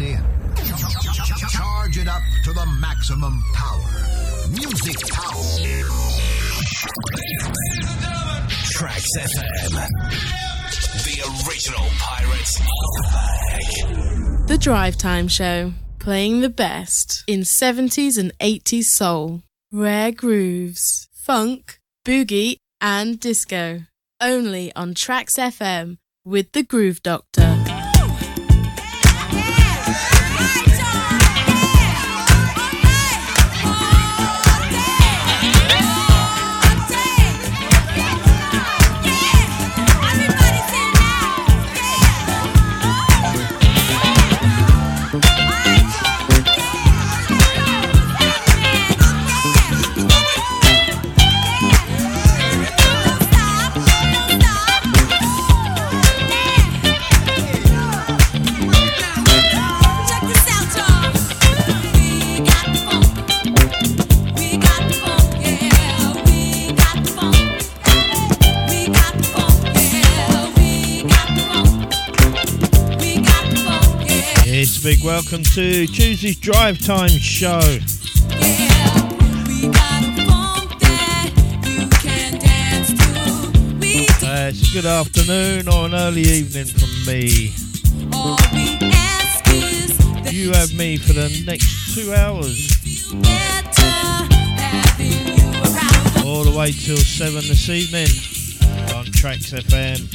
it in. Charge it up to the maximum power. Music power. Tracks FM. The original Pirates The Drive Time Show, playing the best in 70s and 80s soul, rare grooves, funk, boogie, and disco. Only on Tracks FM with the Groove Doctor. Big welcome to Tuesday's Drive Time show. Uh, it's a good afternoon or an early evening from me. You have me for the next two hours. All the way till seven this evening on Tracks FM.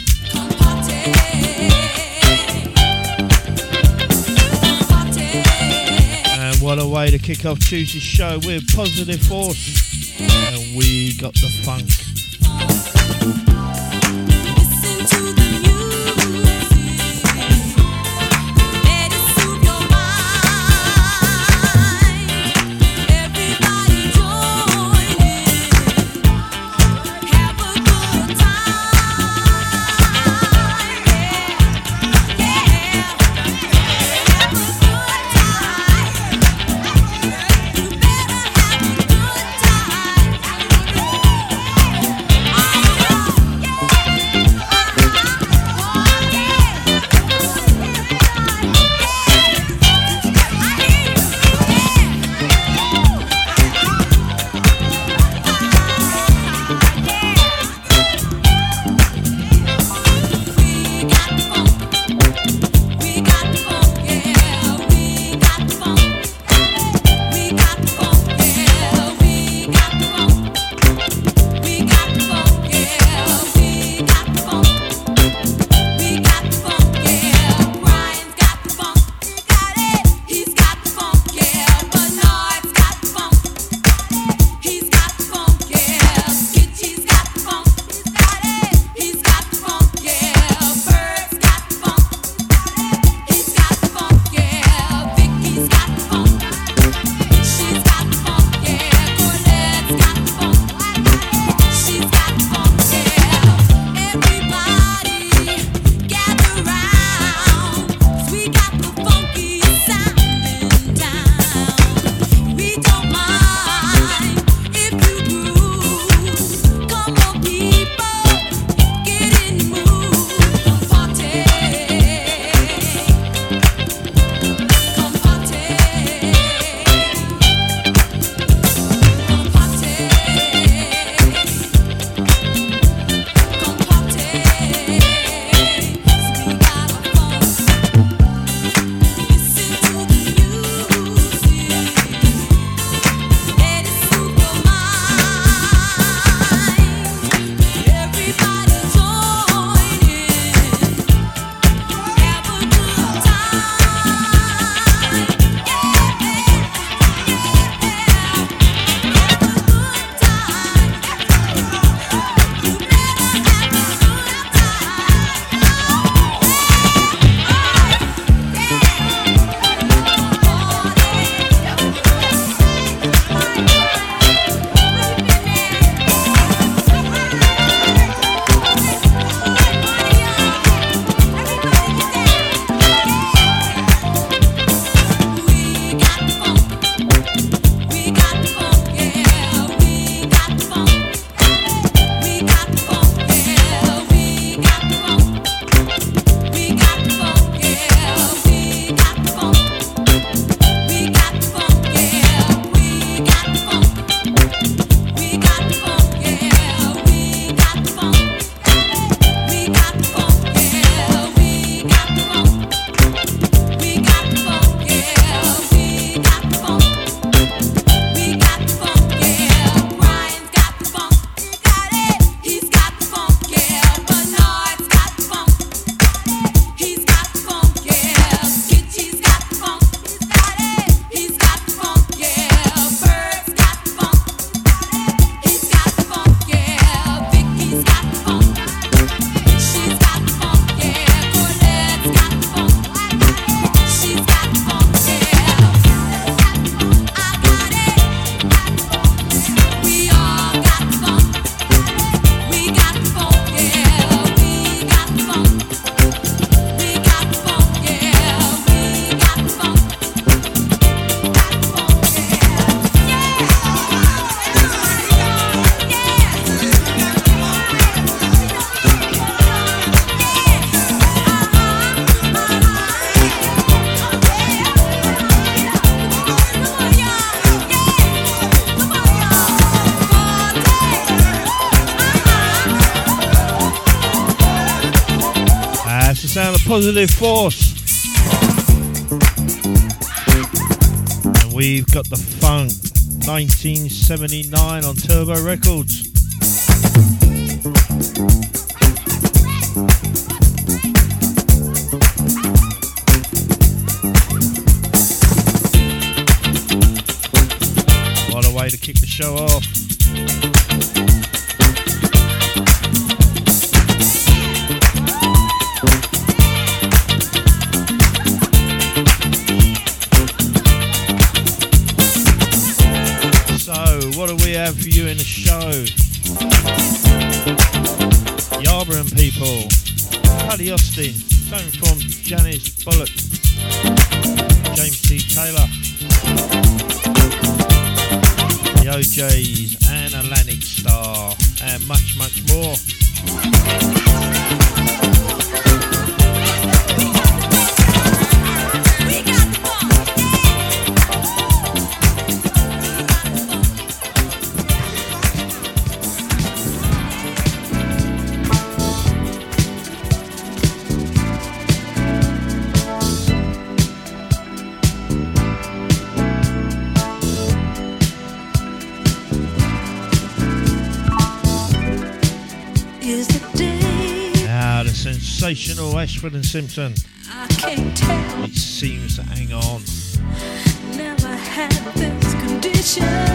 What a way to kick off Tuesday's show with Positive Force. And we got the funk. Positive Force. And we've got the funk 1979 on Turbo Records. Ashford and Simpson. It seems to hang on. Never had this condition.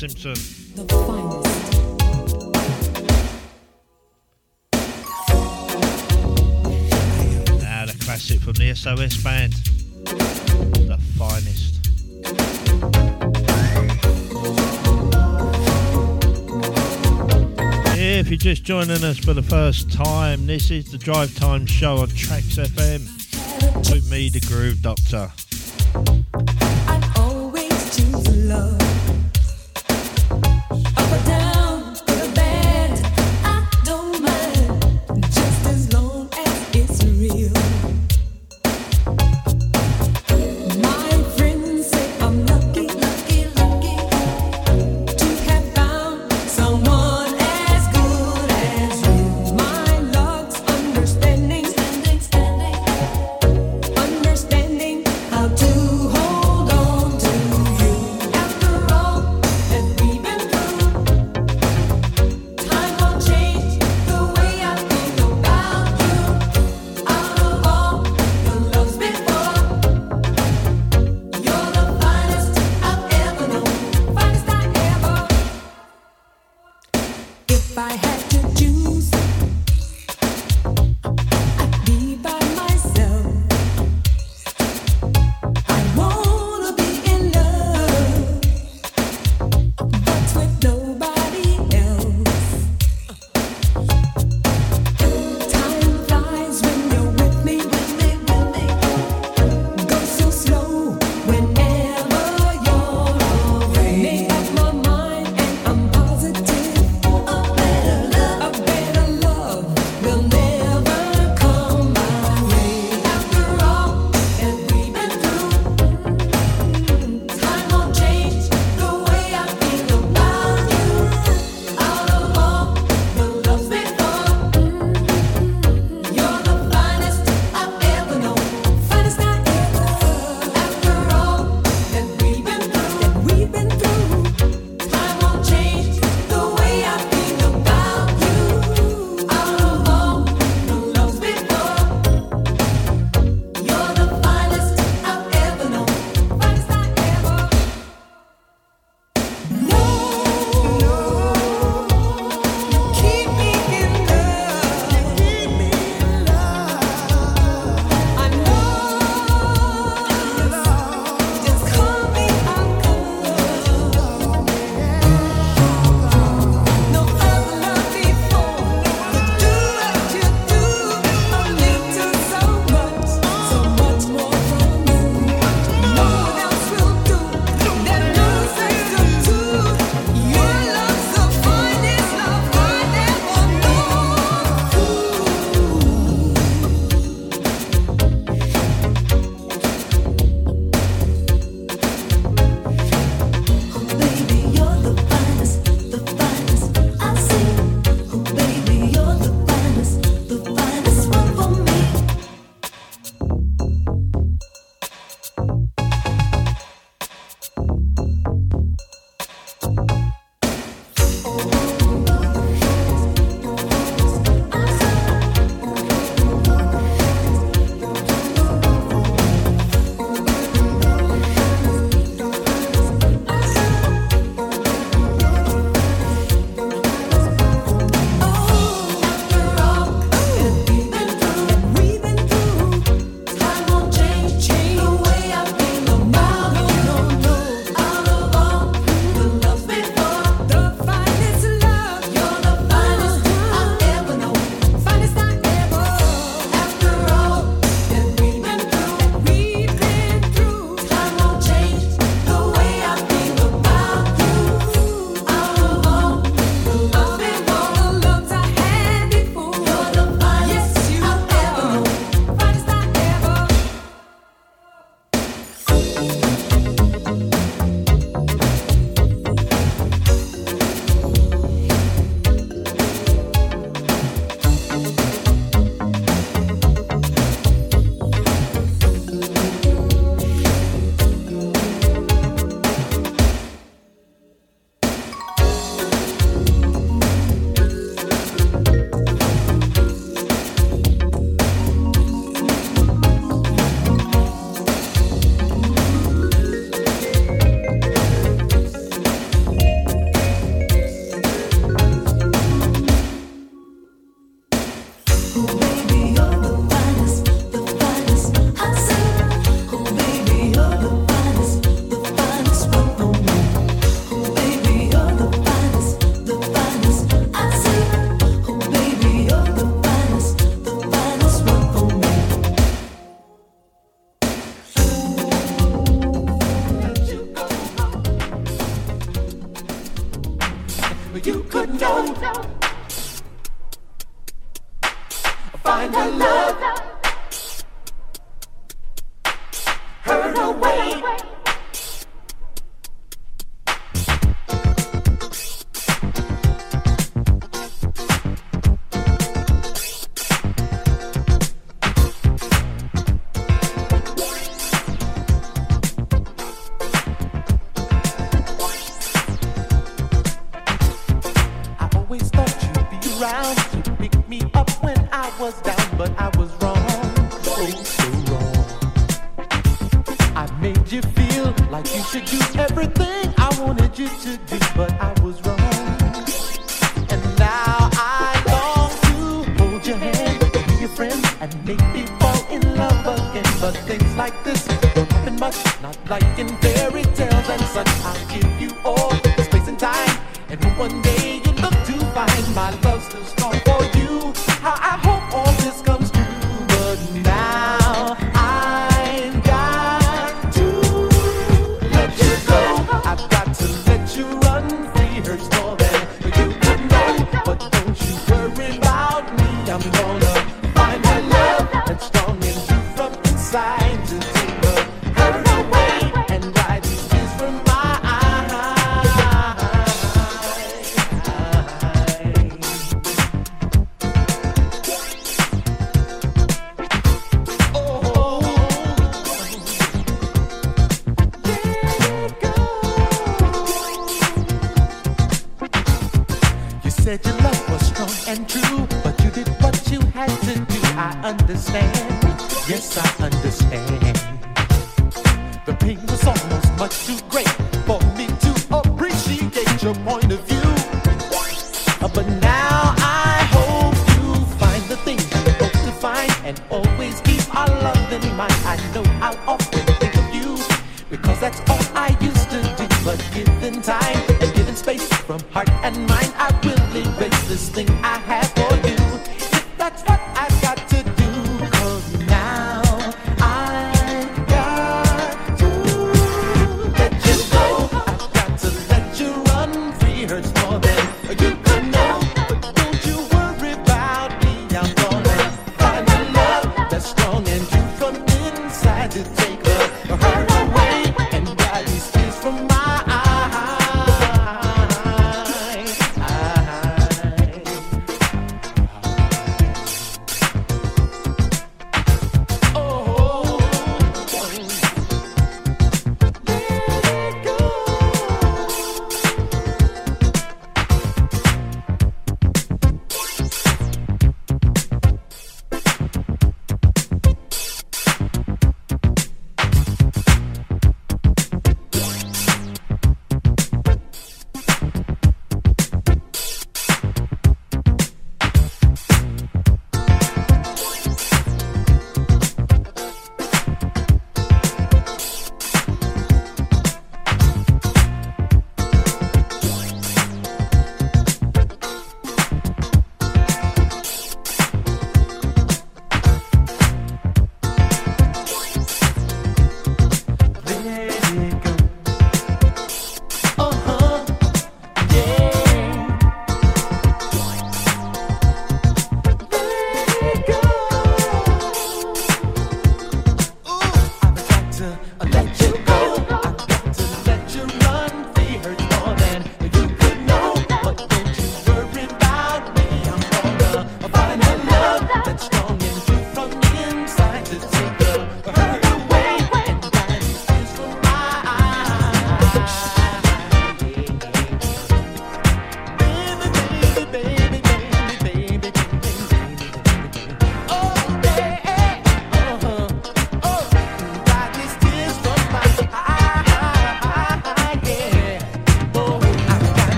Simpson. The finest. Now the classic from the SOS band. The finest. If you're just joining us for the first time, this is the Drive Time Show on Tracks FM with me, the Groove Doctor.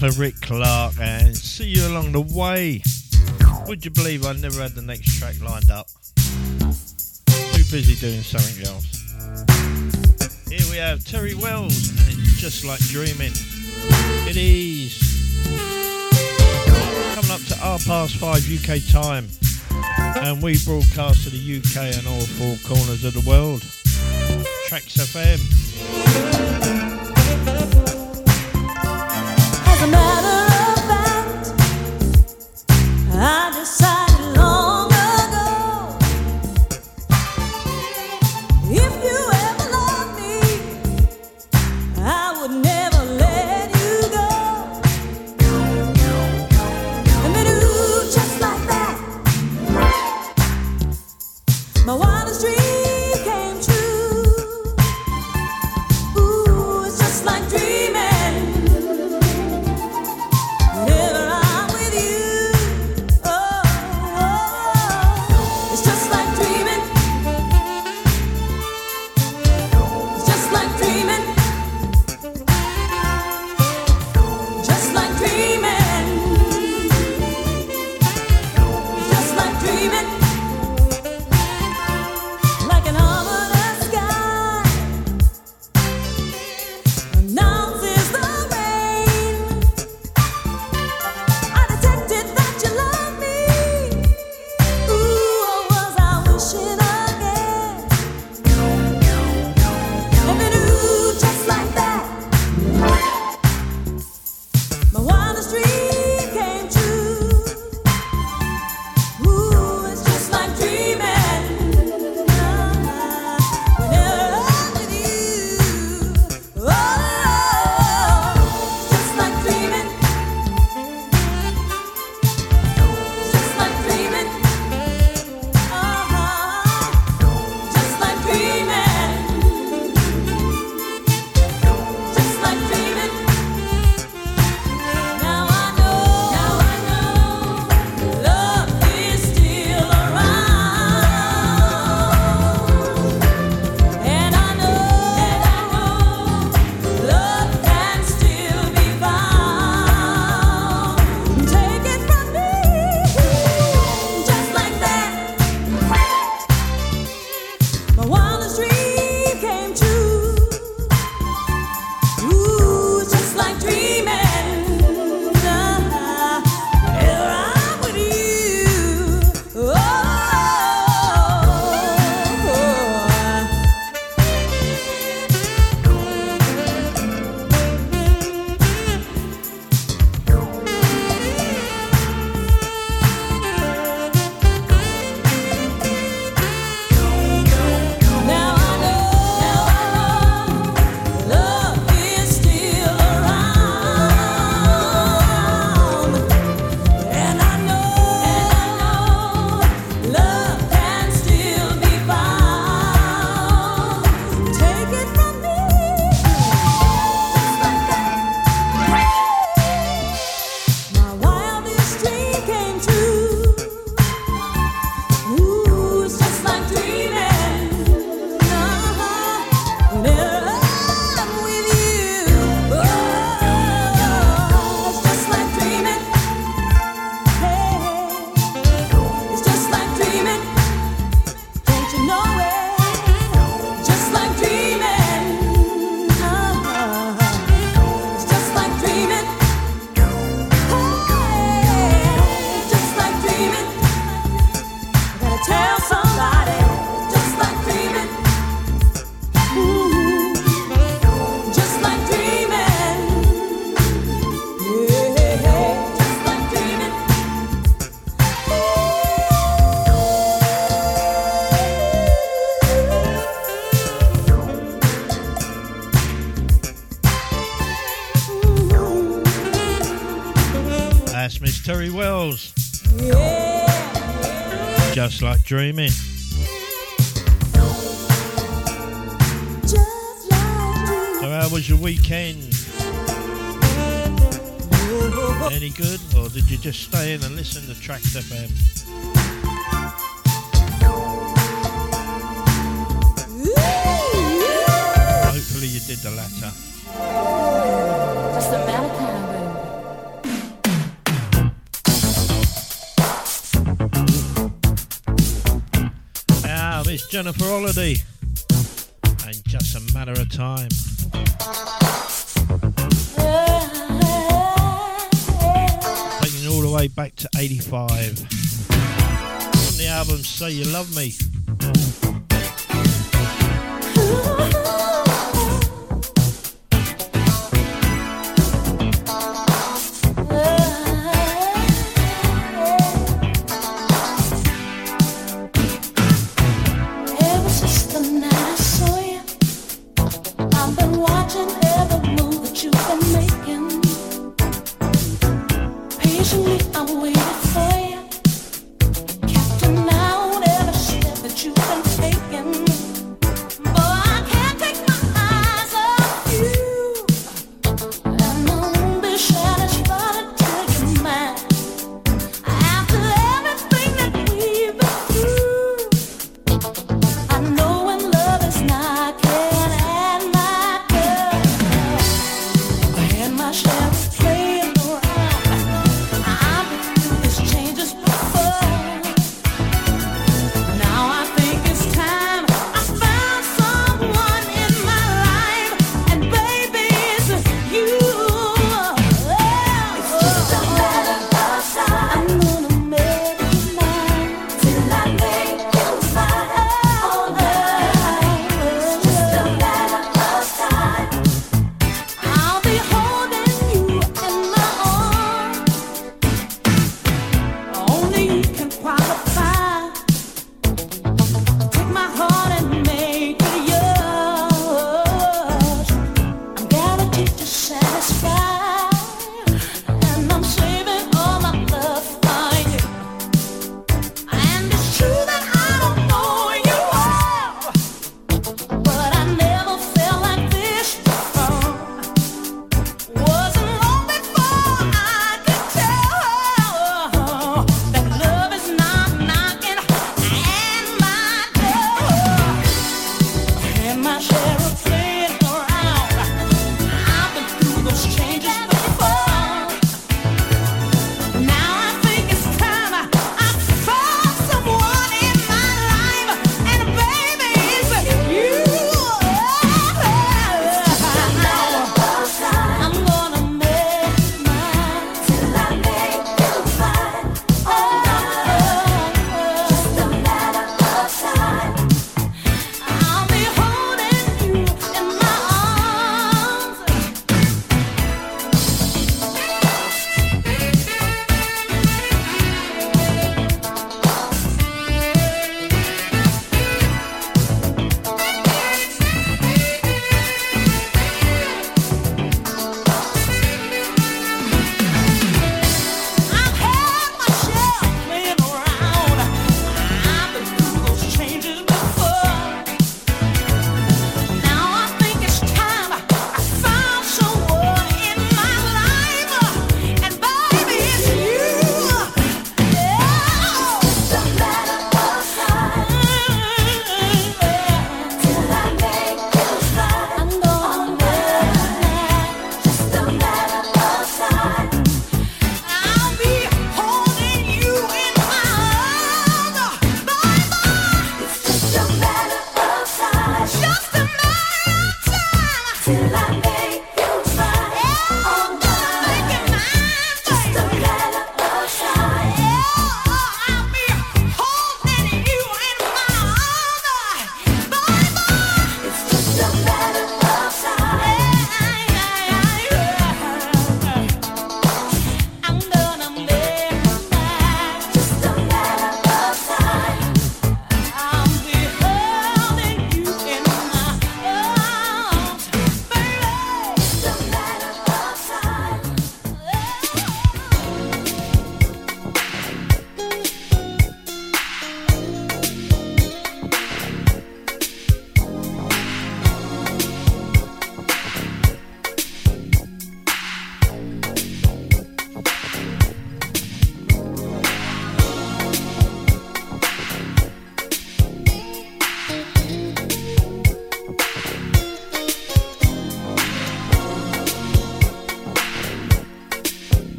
down to Rick Clark and see you along the way. Would you believe I never had the next track lined up? Too busy doing something else. Here we have Terry Wells and Just Like Dreaming. It is coming up to half past five UK time, and we broadcast to the UK and all four corners of the world. Tracks FM. sonar like dreaming. So, how was your weekend? Any good, or did you just stay in and listen to Tracks FM? Jennifer Holliday and just a matter of time. Taking all the way back to 85 from the album Say You Love Me.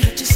Just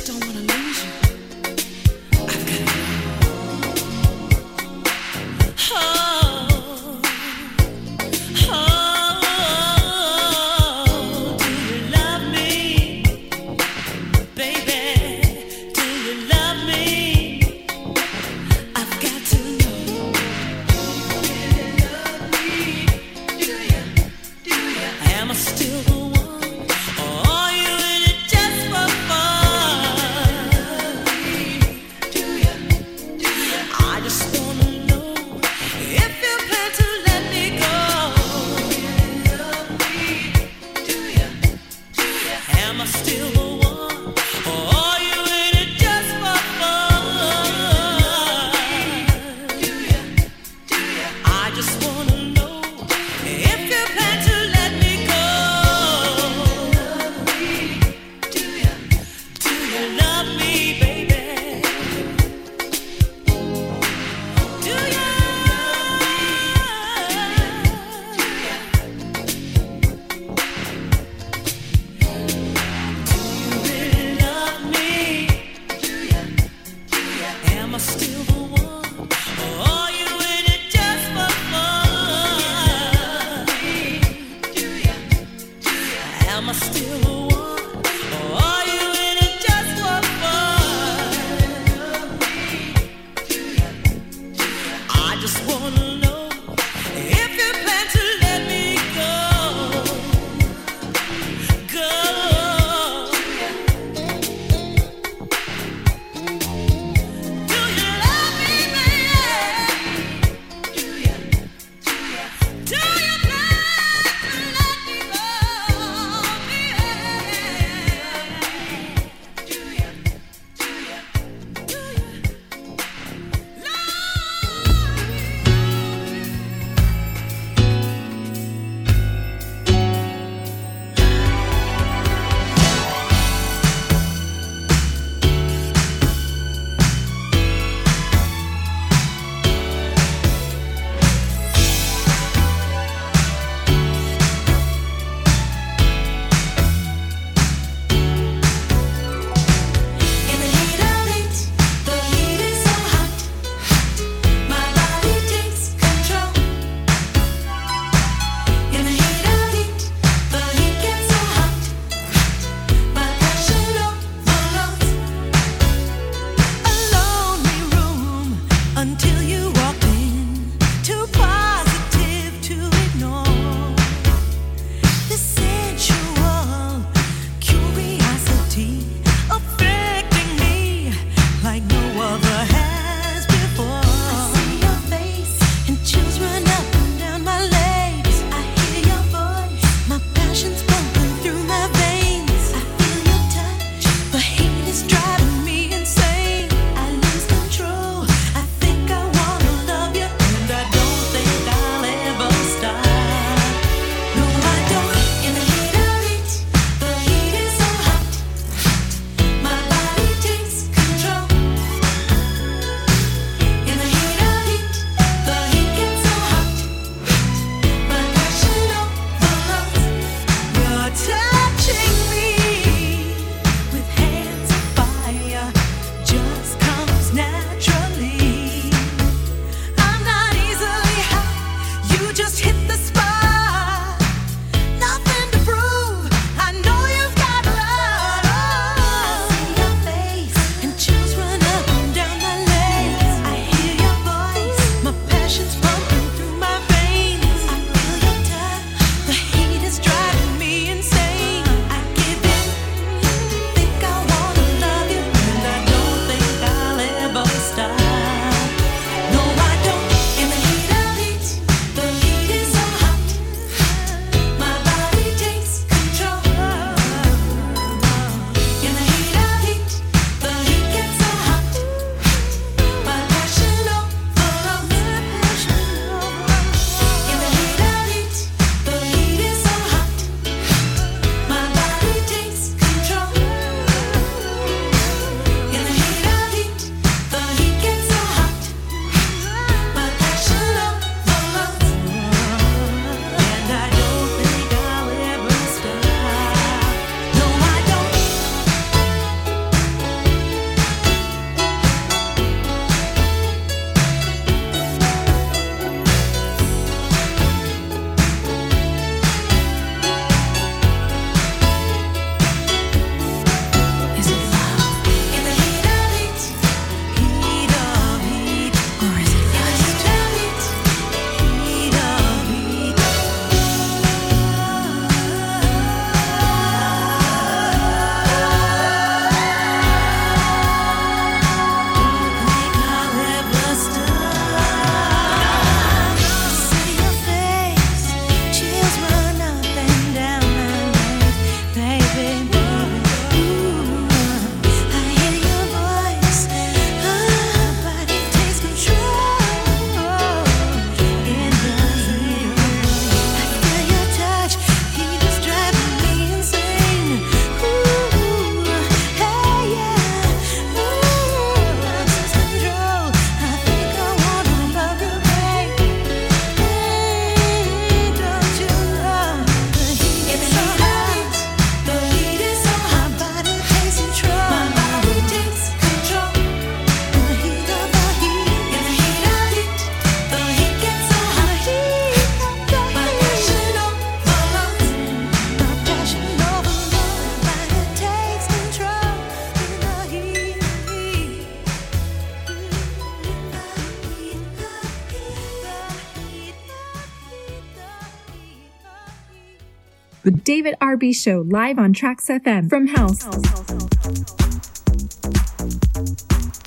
Show live on Tracks FM from House.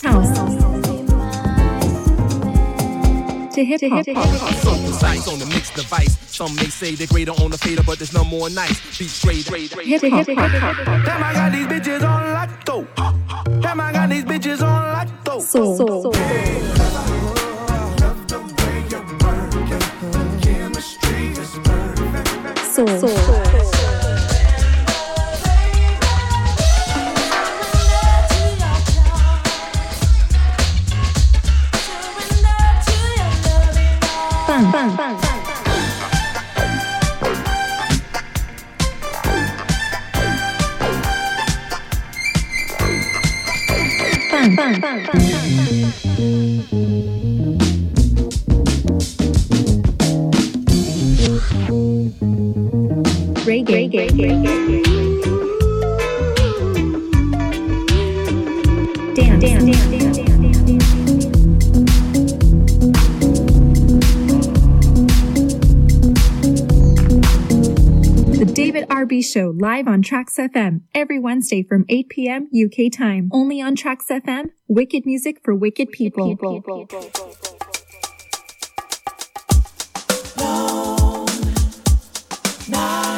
House. To hip hop. on the mixed device. Some may say they're greater on the fader, but there's no more nice. Be straight. Hip hop. Damn, I got these bitches on. Damn, I got these bitches on 棒棒棒棒棒棒 Show live on Tracks FM every Wednesday from 8 p.m. UK time. Only on Tracks FM, wicked music for wicked people. Long,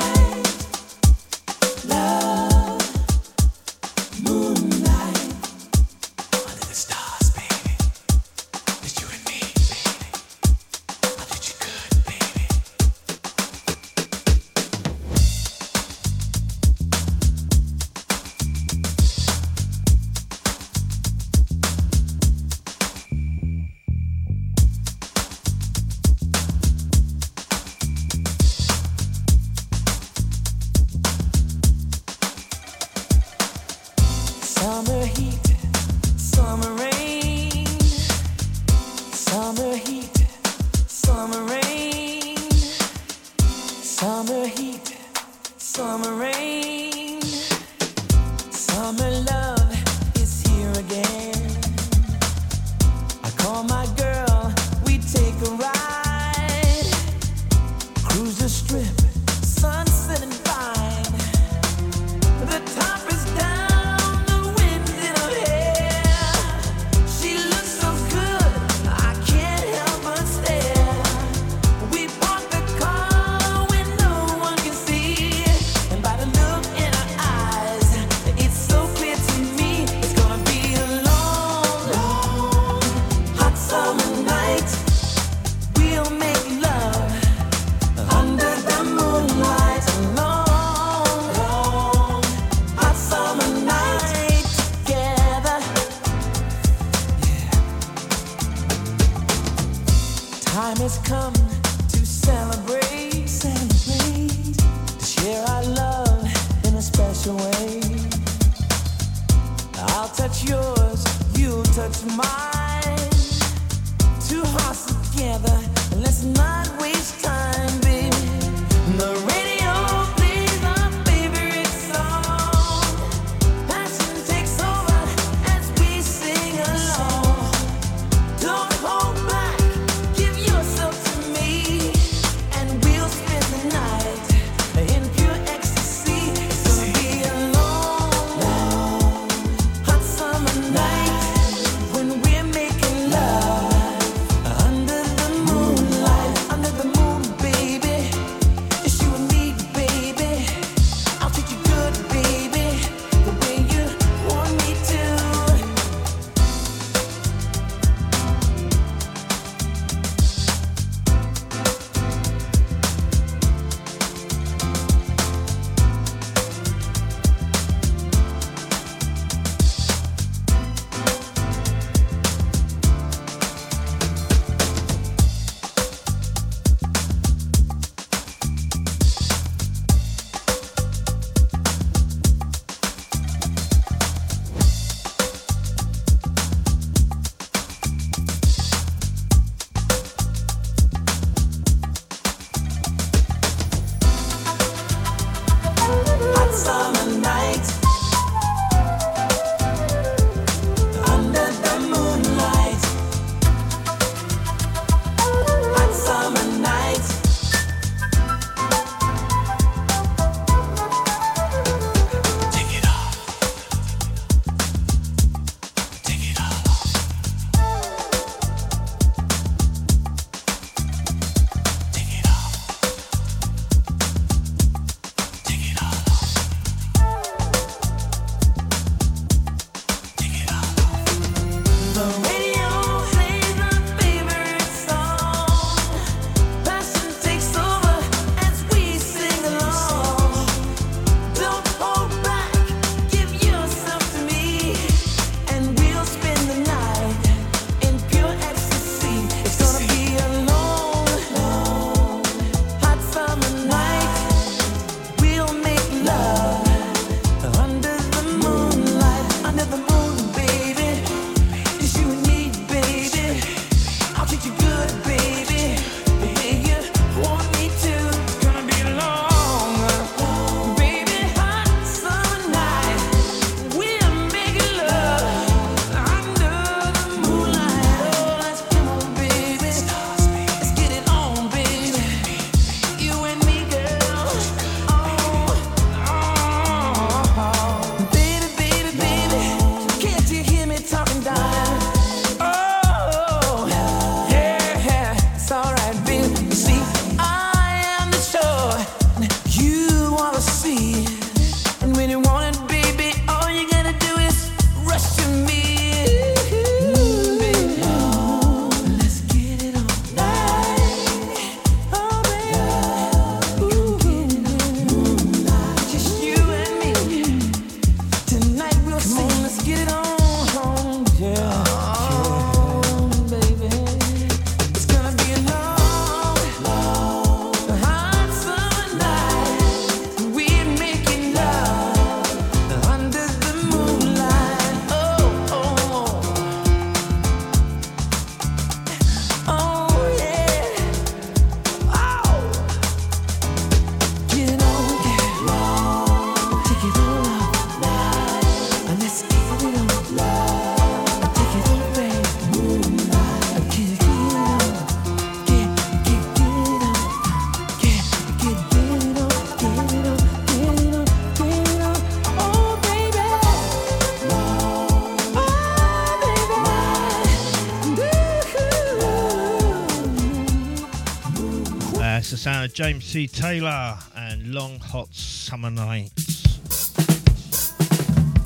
James C. Taylor and Long Hot Summer Nights.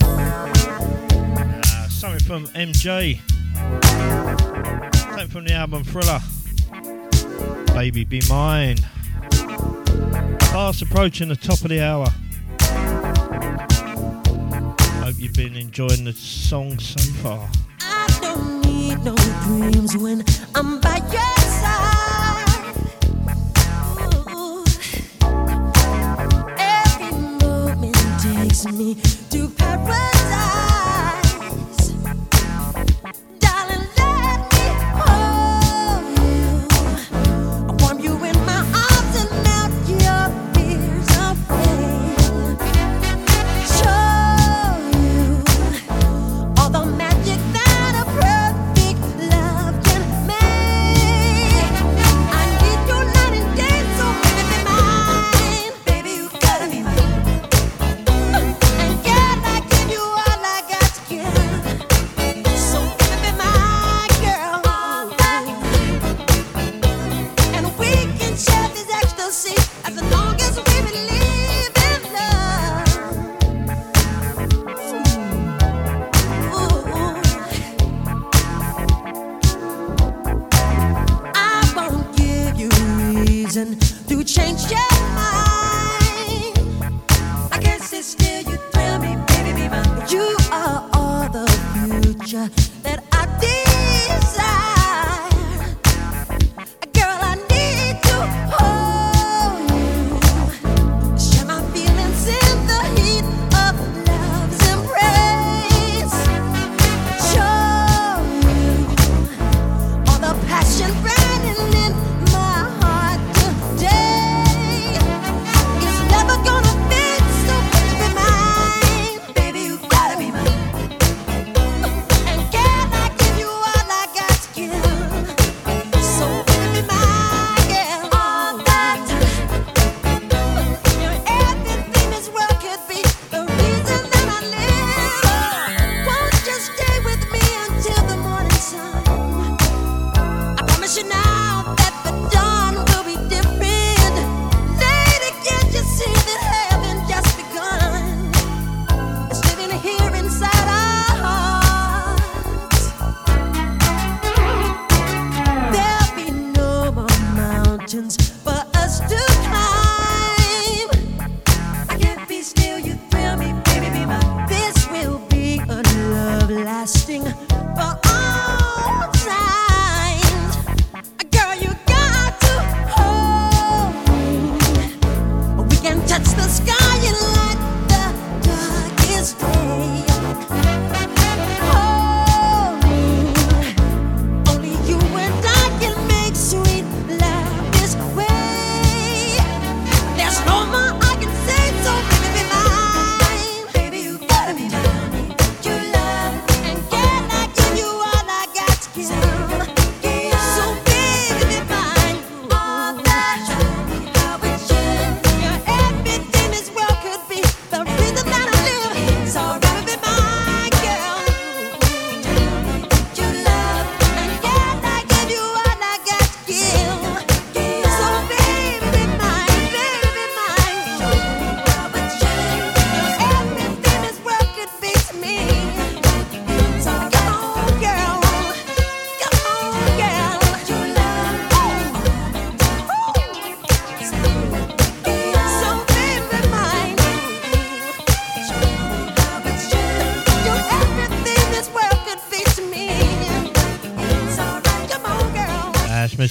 Uh, something from MJ. Something from the album Thriller. Baby Be Mine. Fast approaching the top of the hour. Hope you've been enjoying the song so far.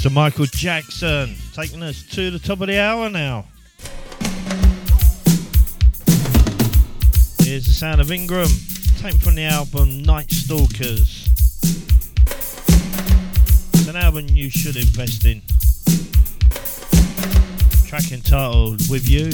So Michael Jackson, taking us to the top of the hour now. Here's the sound of Ingram, taken from the album Night Stalkers. It's an album you should invest in. Track entitled With You.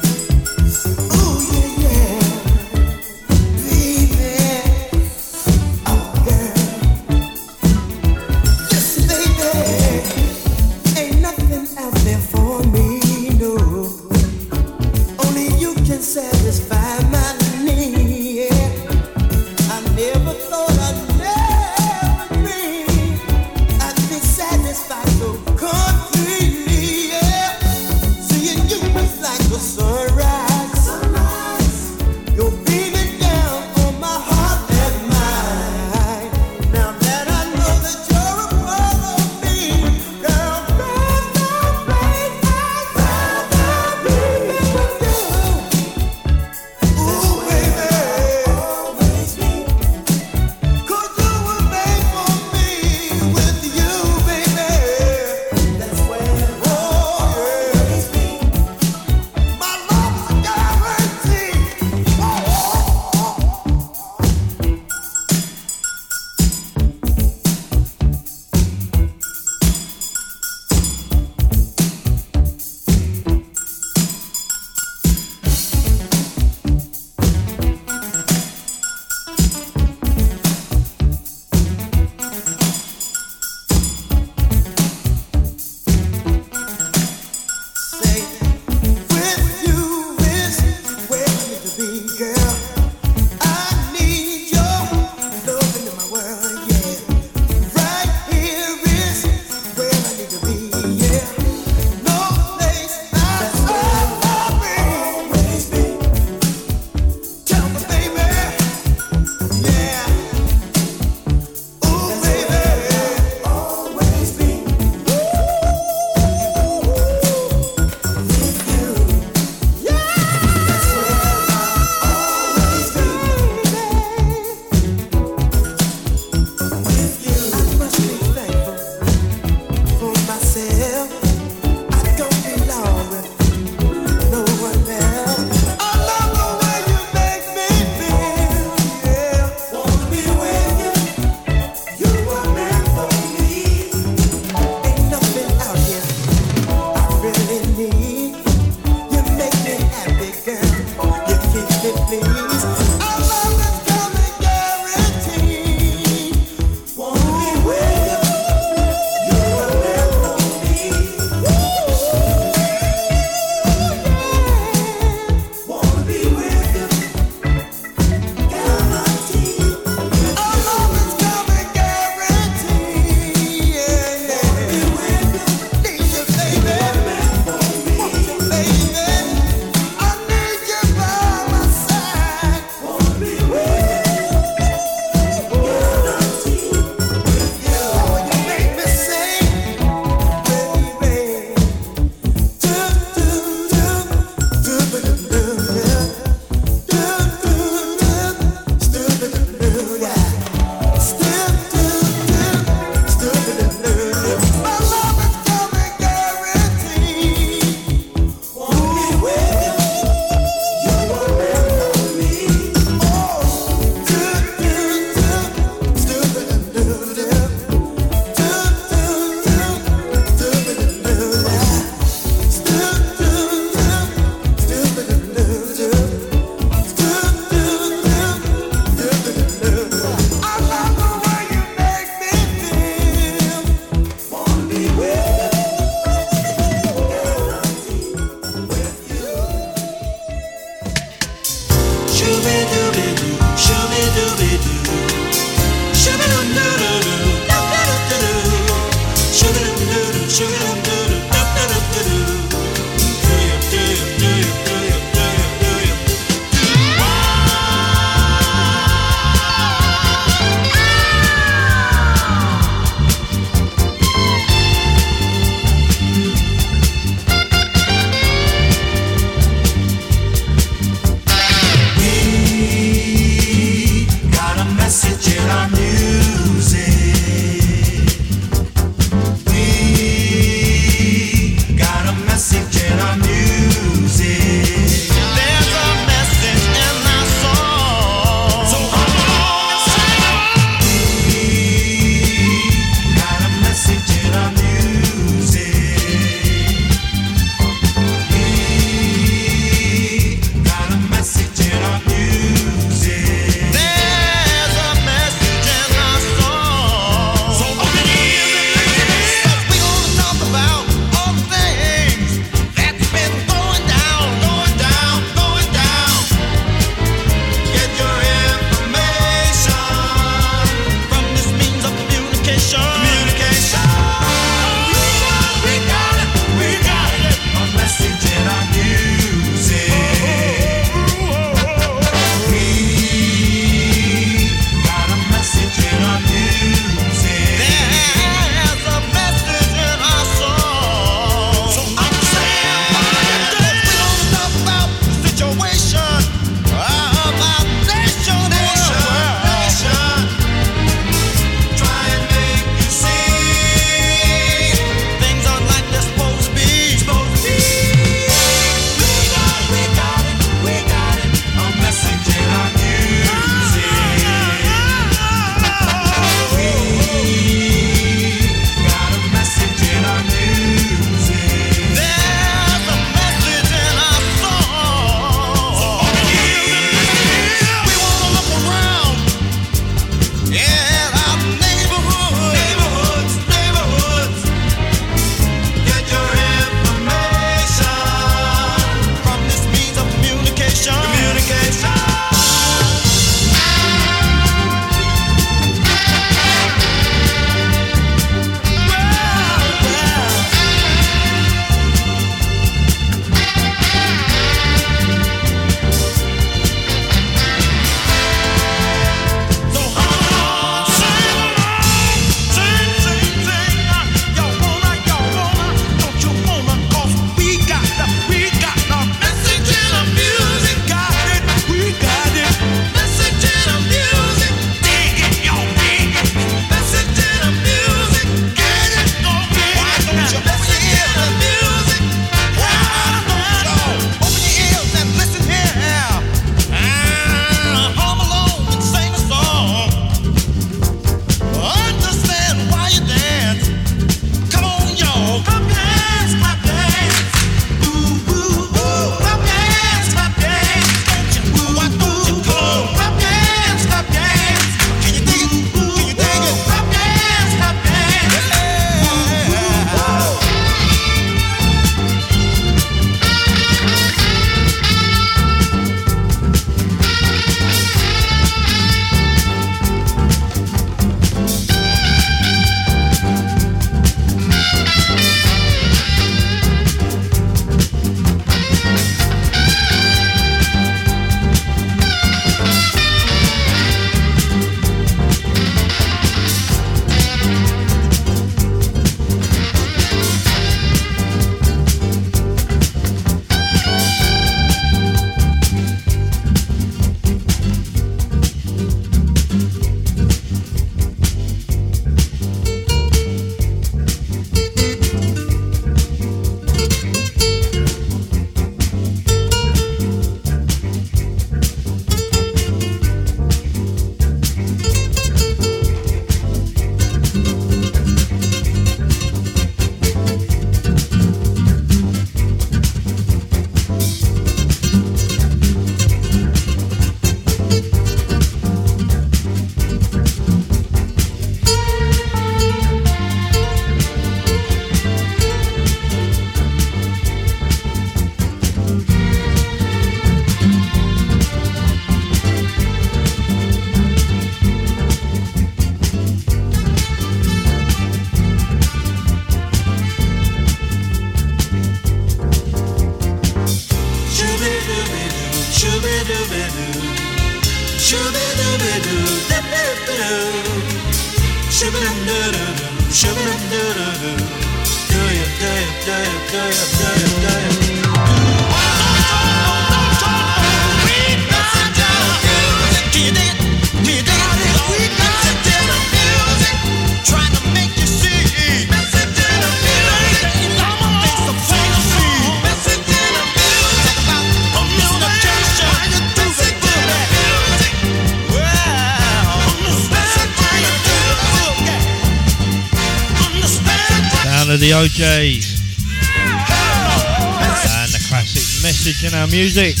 music.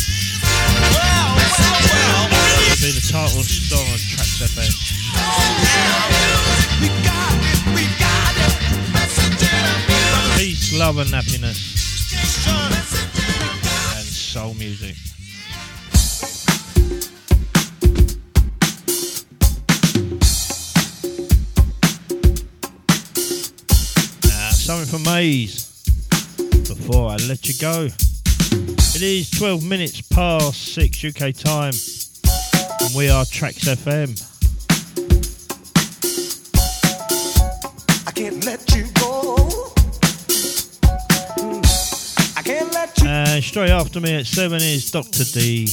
past UK time, and we are Tracks FM. And uh, straight after me at 7 is Dr. D.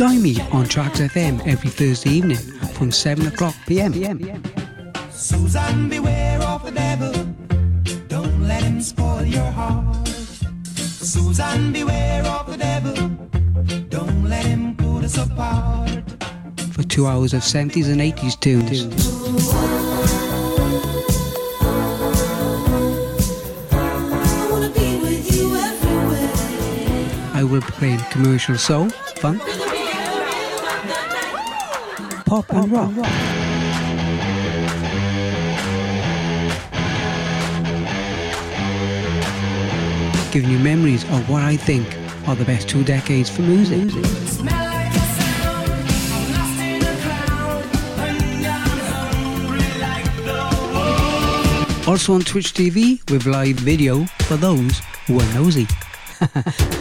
Join me on Tracks FM every Thursday evening from 7 o'clock pm. Susan, beware of the devil. Don't let him spoil your heart. Susan, beware of the devil. Don't let him put us apart. For two hours of 70s and 80s tunes. I will play commercial soul, funk, Pop, pop and rock. And rock. giving you memories of what I think are the best two decades for music. Also on Twitch TV with live video for those who are nosy.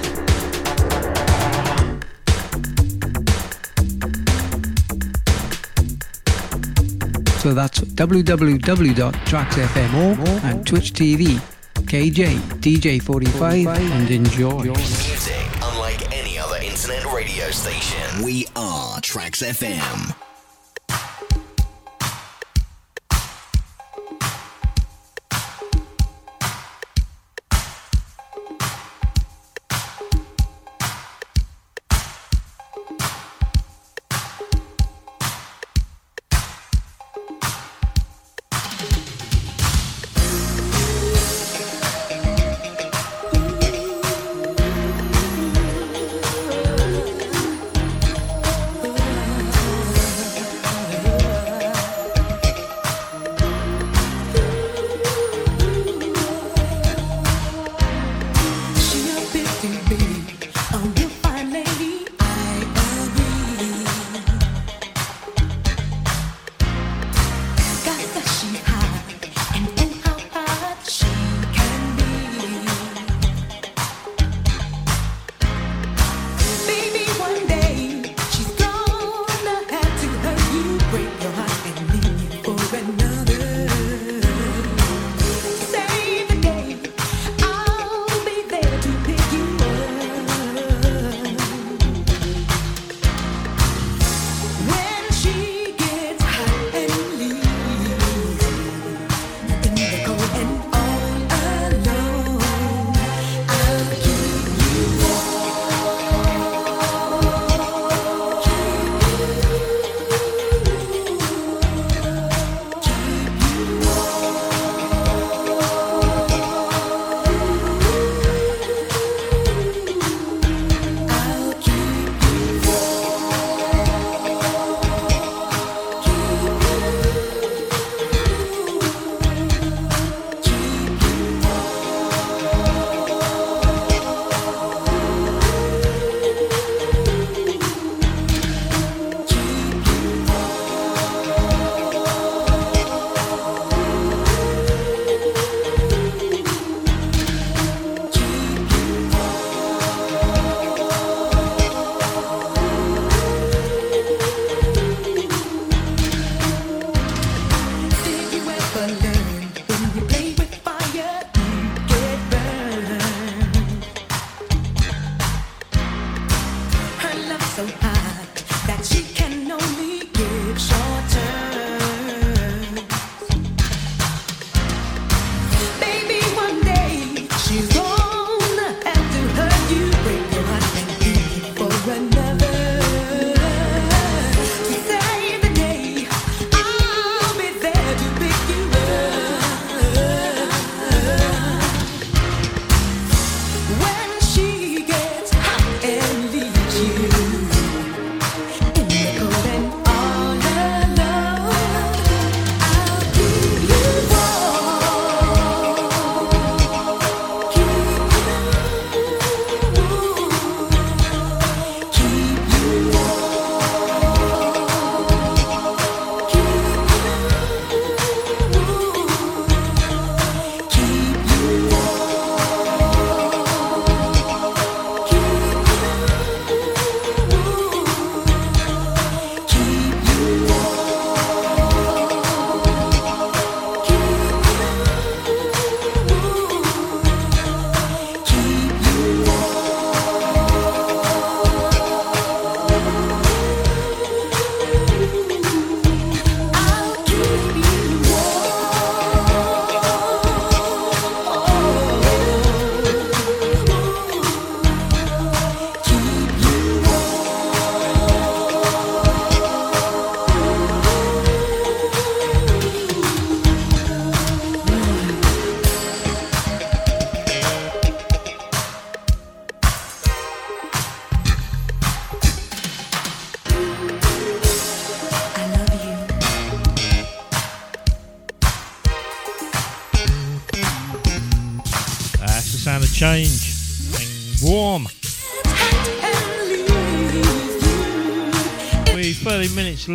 So that's www.tracksfm.org and Twitch TV, KJ, DJ45, and enjoy. Music unlike any other internet radio station. We are Tracks FM.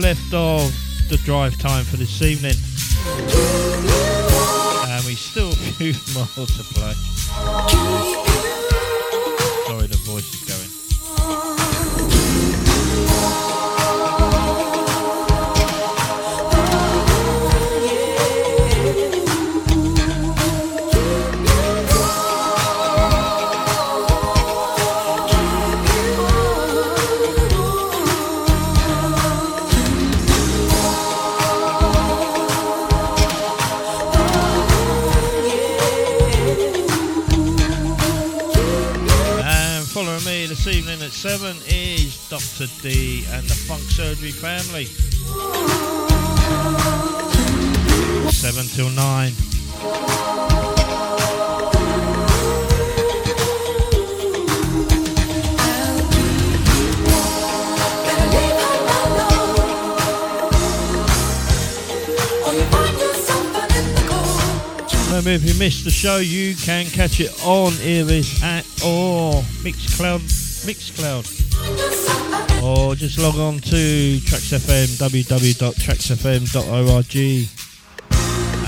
left of the drive time for this evening. And we still a few more to play. family. 7 till 9. Remember, if you missed the show, you can catch it on Earvis at or Mixcloud. Mixcloud just log on to TraxFM, www.traxfm.org,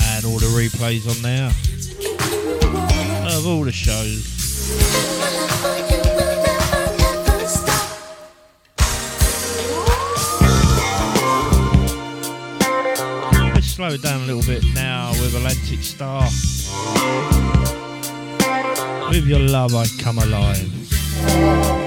and all the replays on there of all the shows. Let's slow it down a little bit now with Atlantic Starr. With your love, I come alive.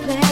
place.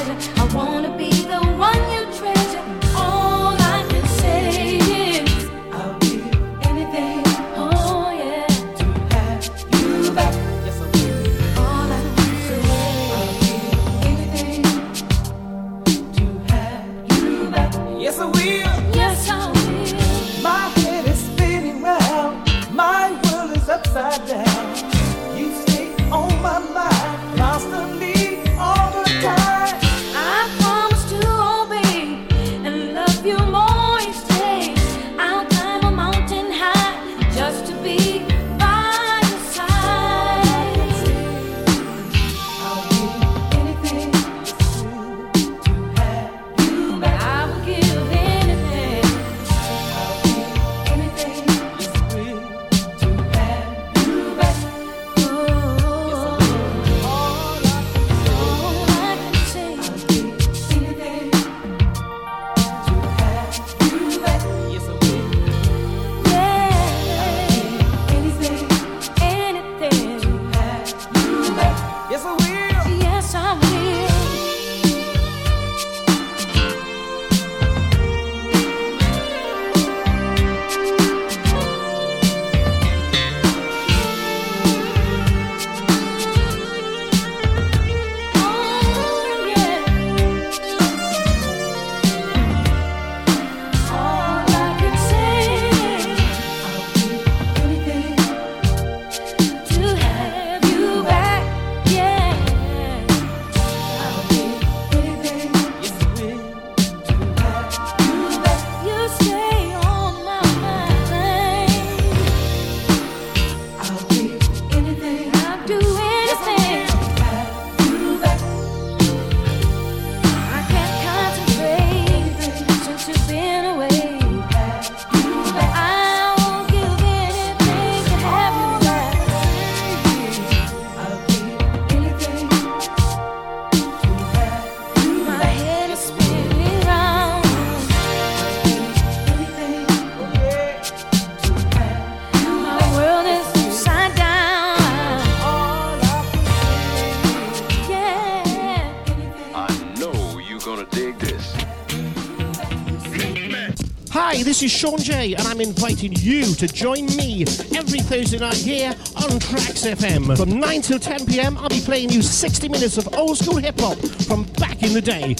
This is Sean Jay, and I'm inviting you to join me every Thursday night here on Trax FM. From 9 till 10 pm, I'll be playing you 60 minutes of old school hip hop from back in the day.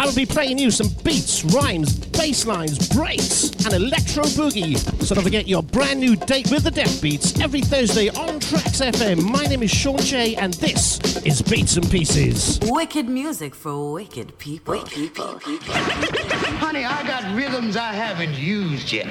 I'll be playing you some beats, rhymes, bass lines, breaks, and electro boogie. So don't forget your brand new date with the Death Beats every Thursday on Trax FM. My name is Sean Jay, and this is Beats and Pieces. Wicked music for wicked people. Wicked people. Honey, I got rhythms I haven't used yet.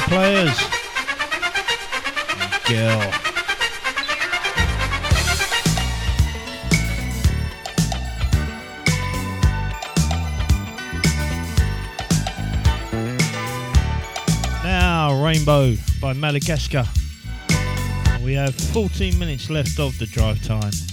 Players. Girl. Now, Rainbow by Madagascar. We have 14 minutes left of the drive time.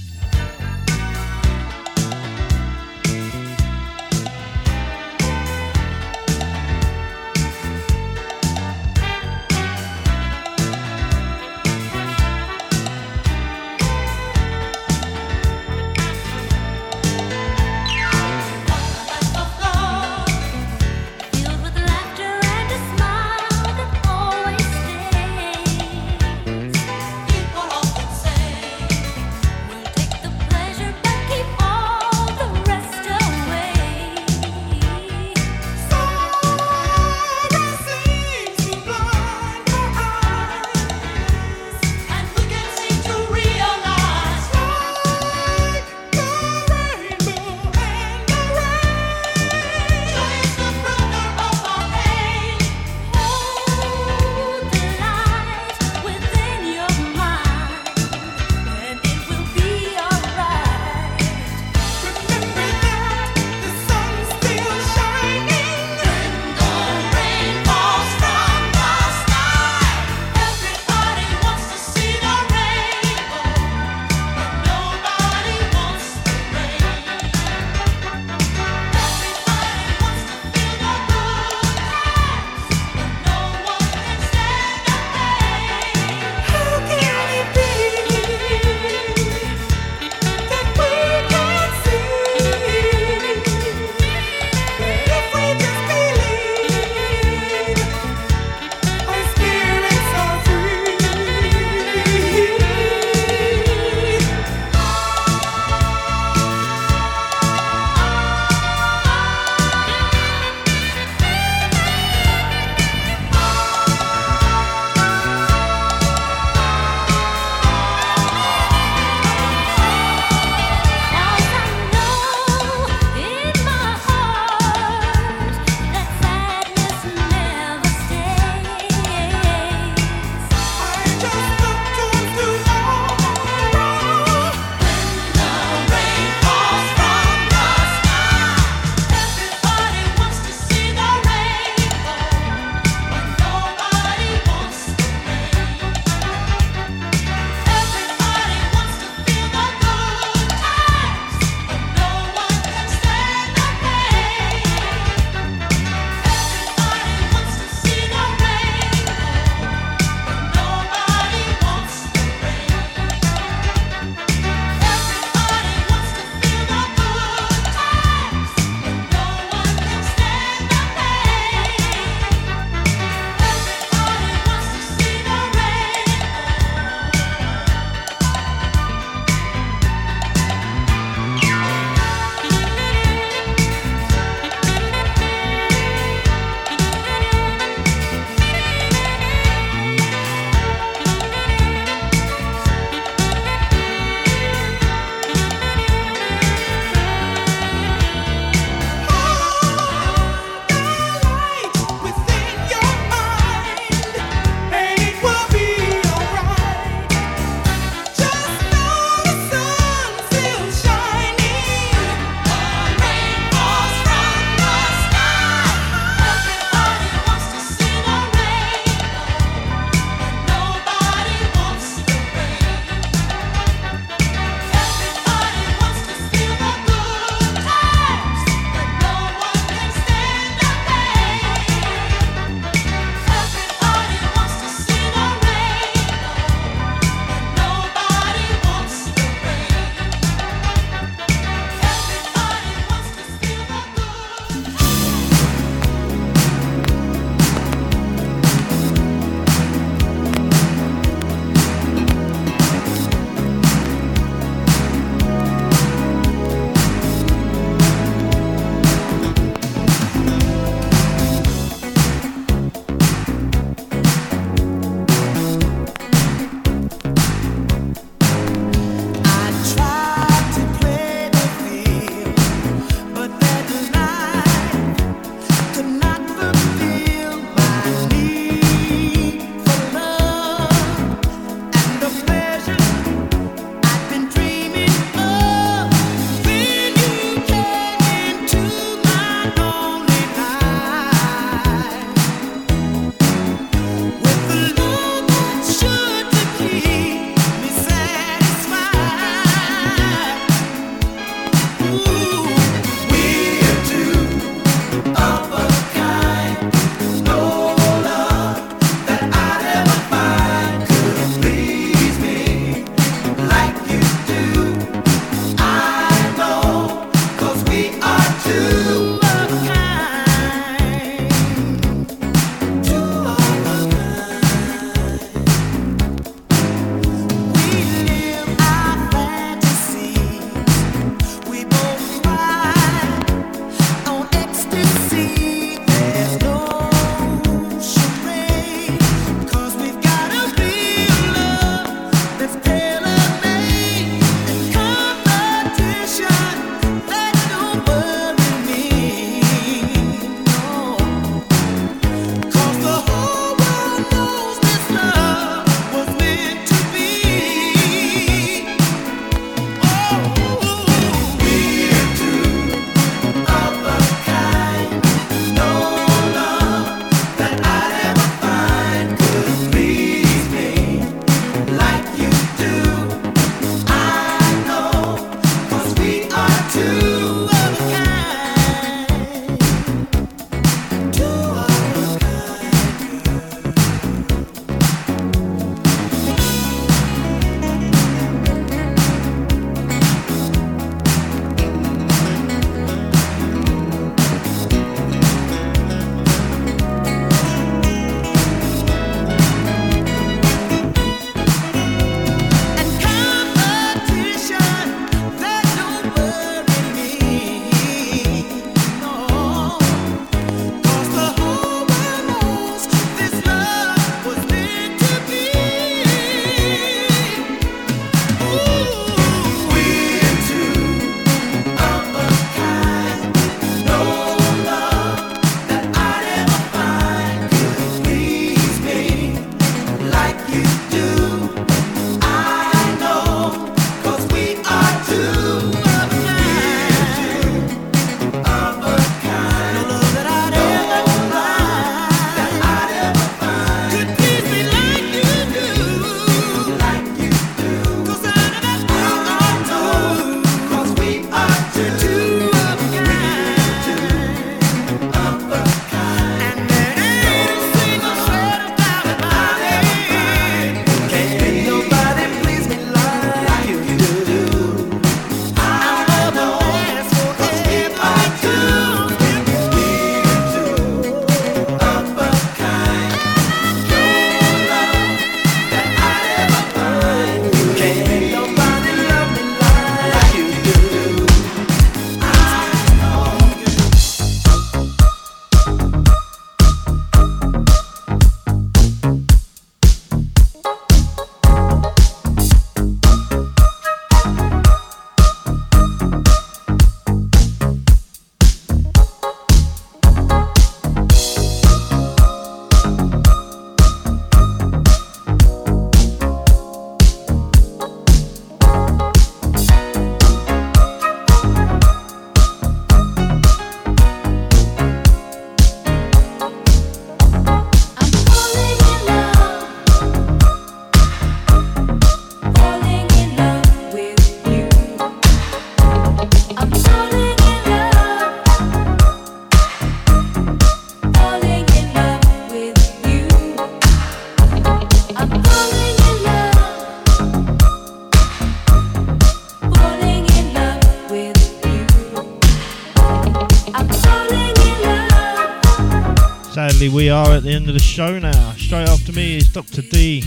Sadly, we are at the end of the show now. Straight after me is Dr. D.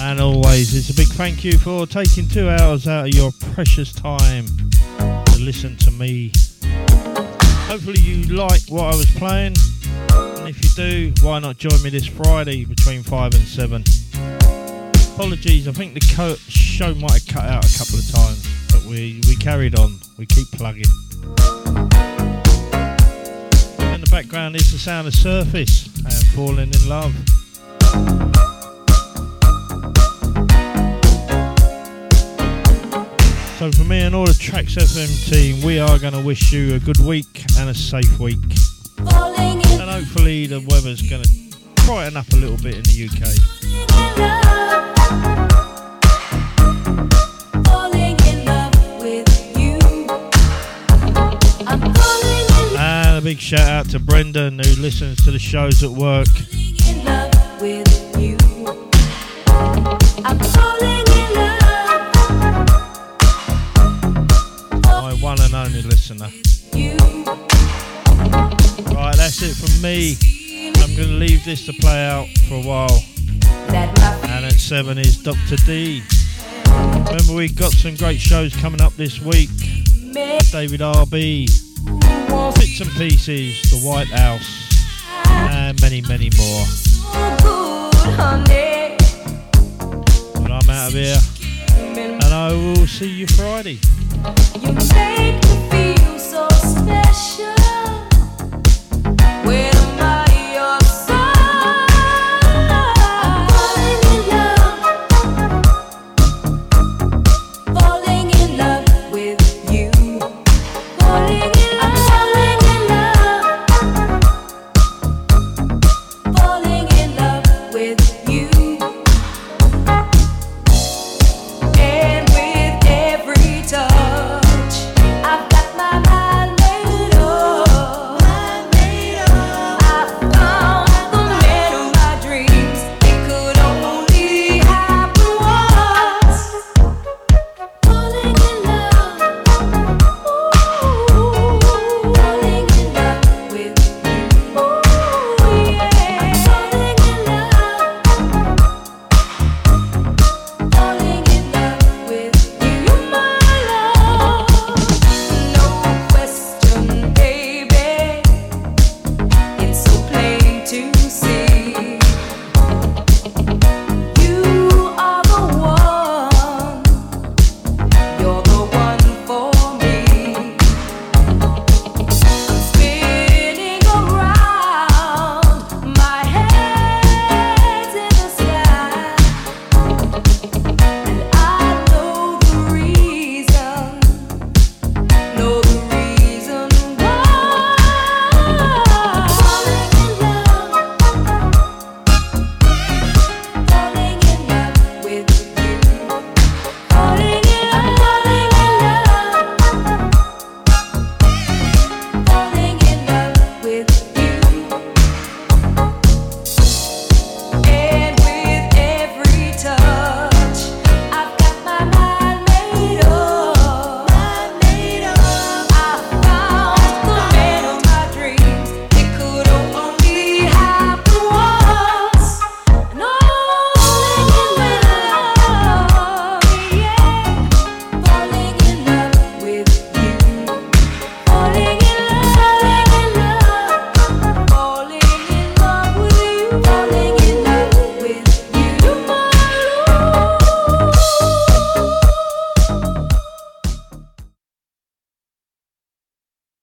And always, it's a big thank you for taking two hours out of your precious time to listen to me. Hopefully, you like what I was playing. And if you do, why not join me this Friday between 5 and 7? Apologies, I think the co- show might have cut out a couple of times, but we, we carried on. We keep plugging. Background is the sound of Surface and Falling in Love. So for me and all the Trax FM team, we are going to wish you a good week and a safe week. And hopefully the weather's going to brighten up a little bit in the UK. Big shout out to Brendan who listens to the shows at work. My one and only listener. Right, that's it from me. I'm going to leave this to play out for a while. And at 7 is Dr. D. Remember, we've got some great shows coming up this week. David RB, Bits and Pieces, The White House, and many, many more. But I'm out of here, and I will see you Friday. You make me feel so special.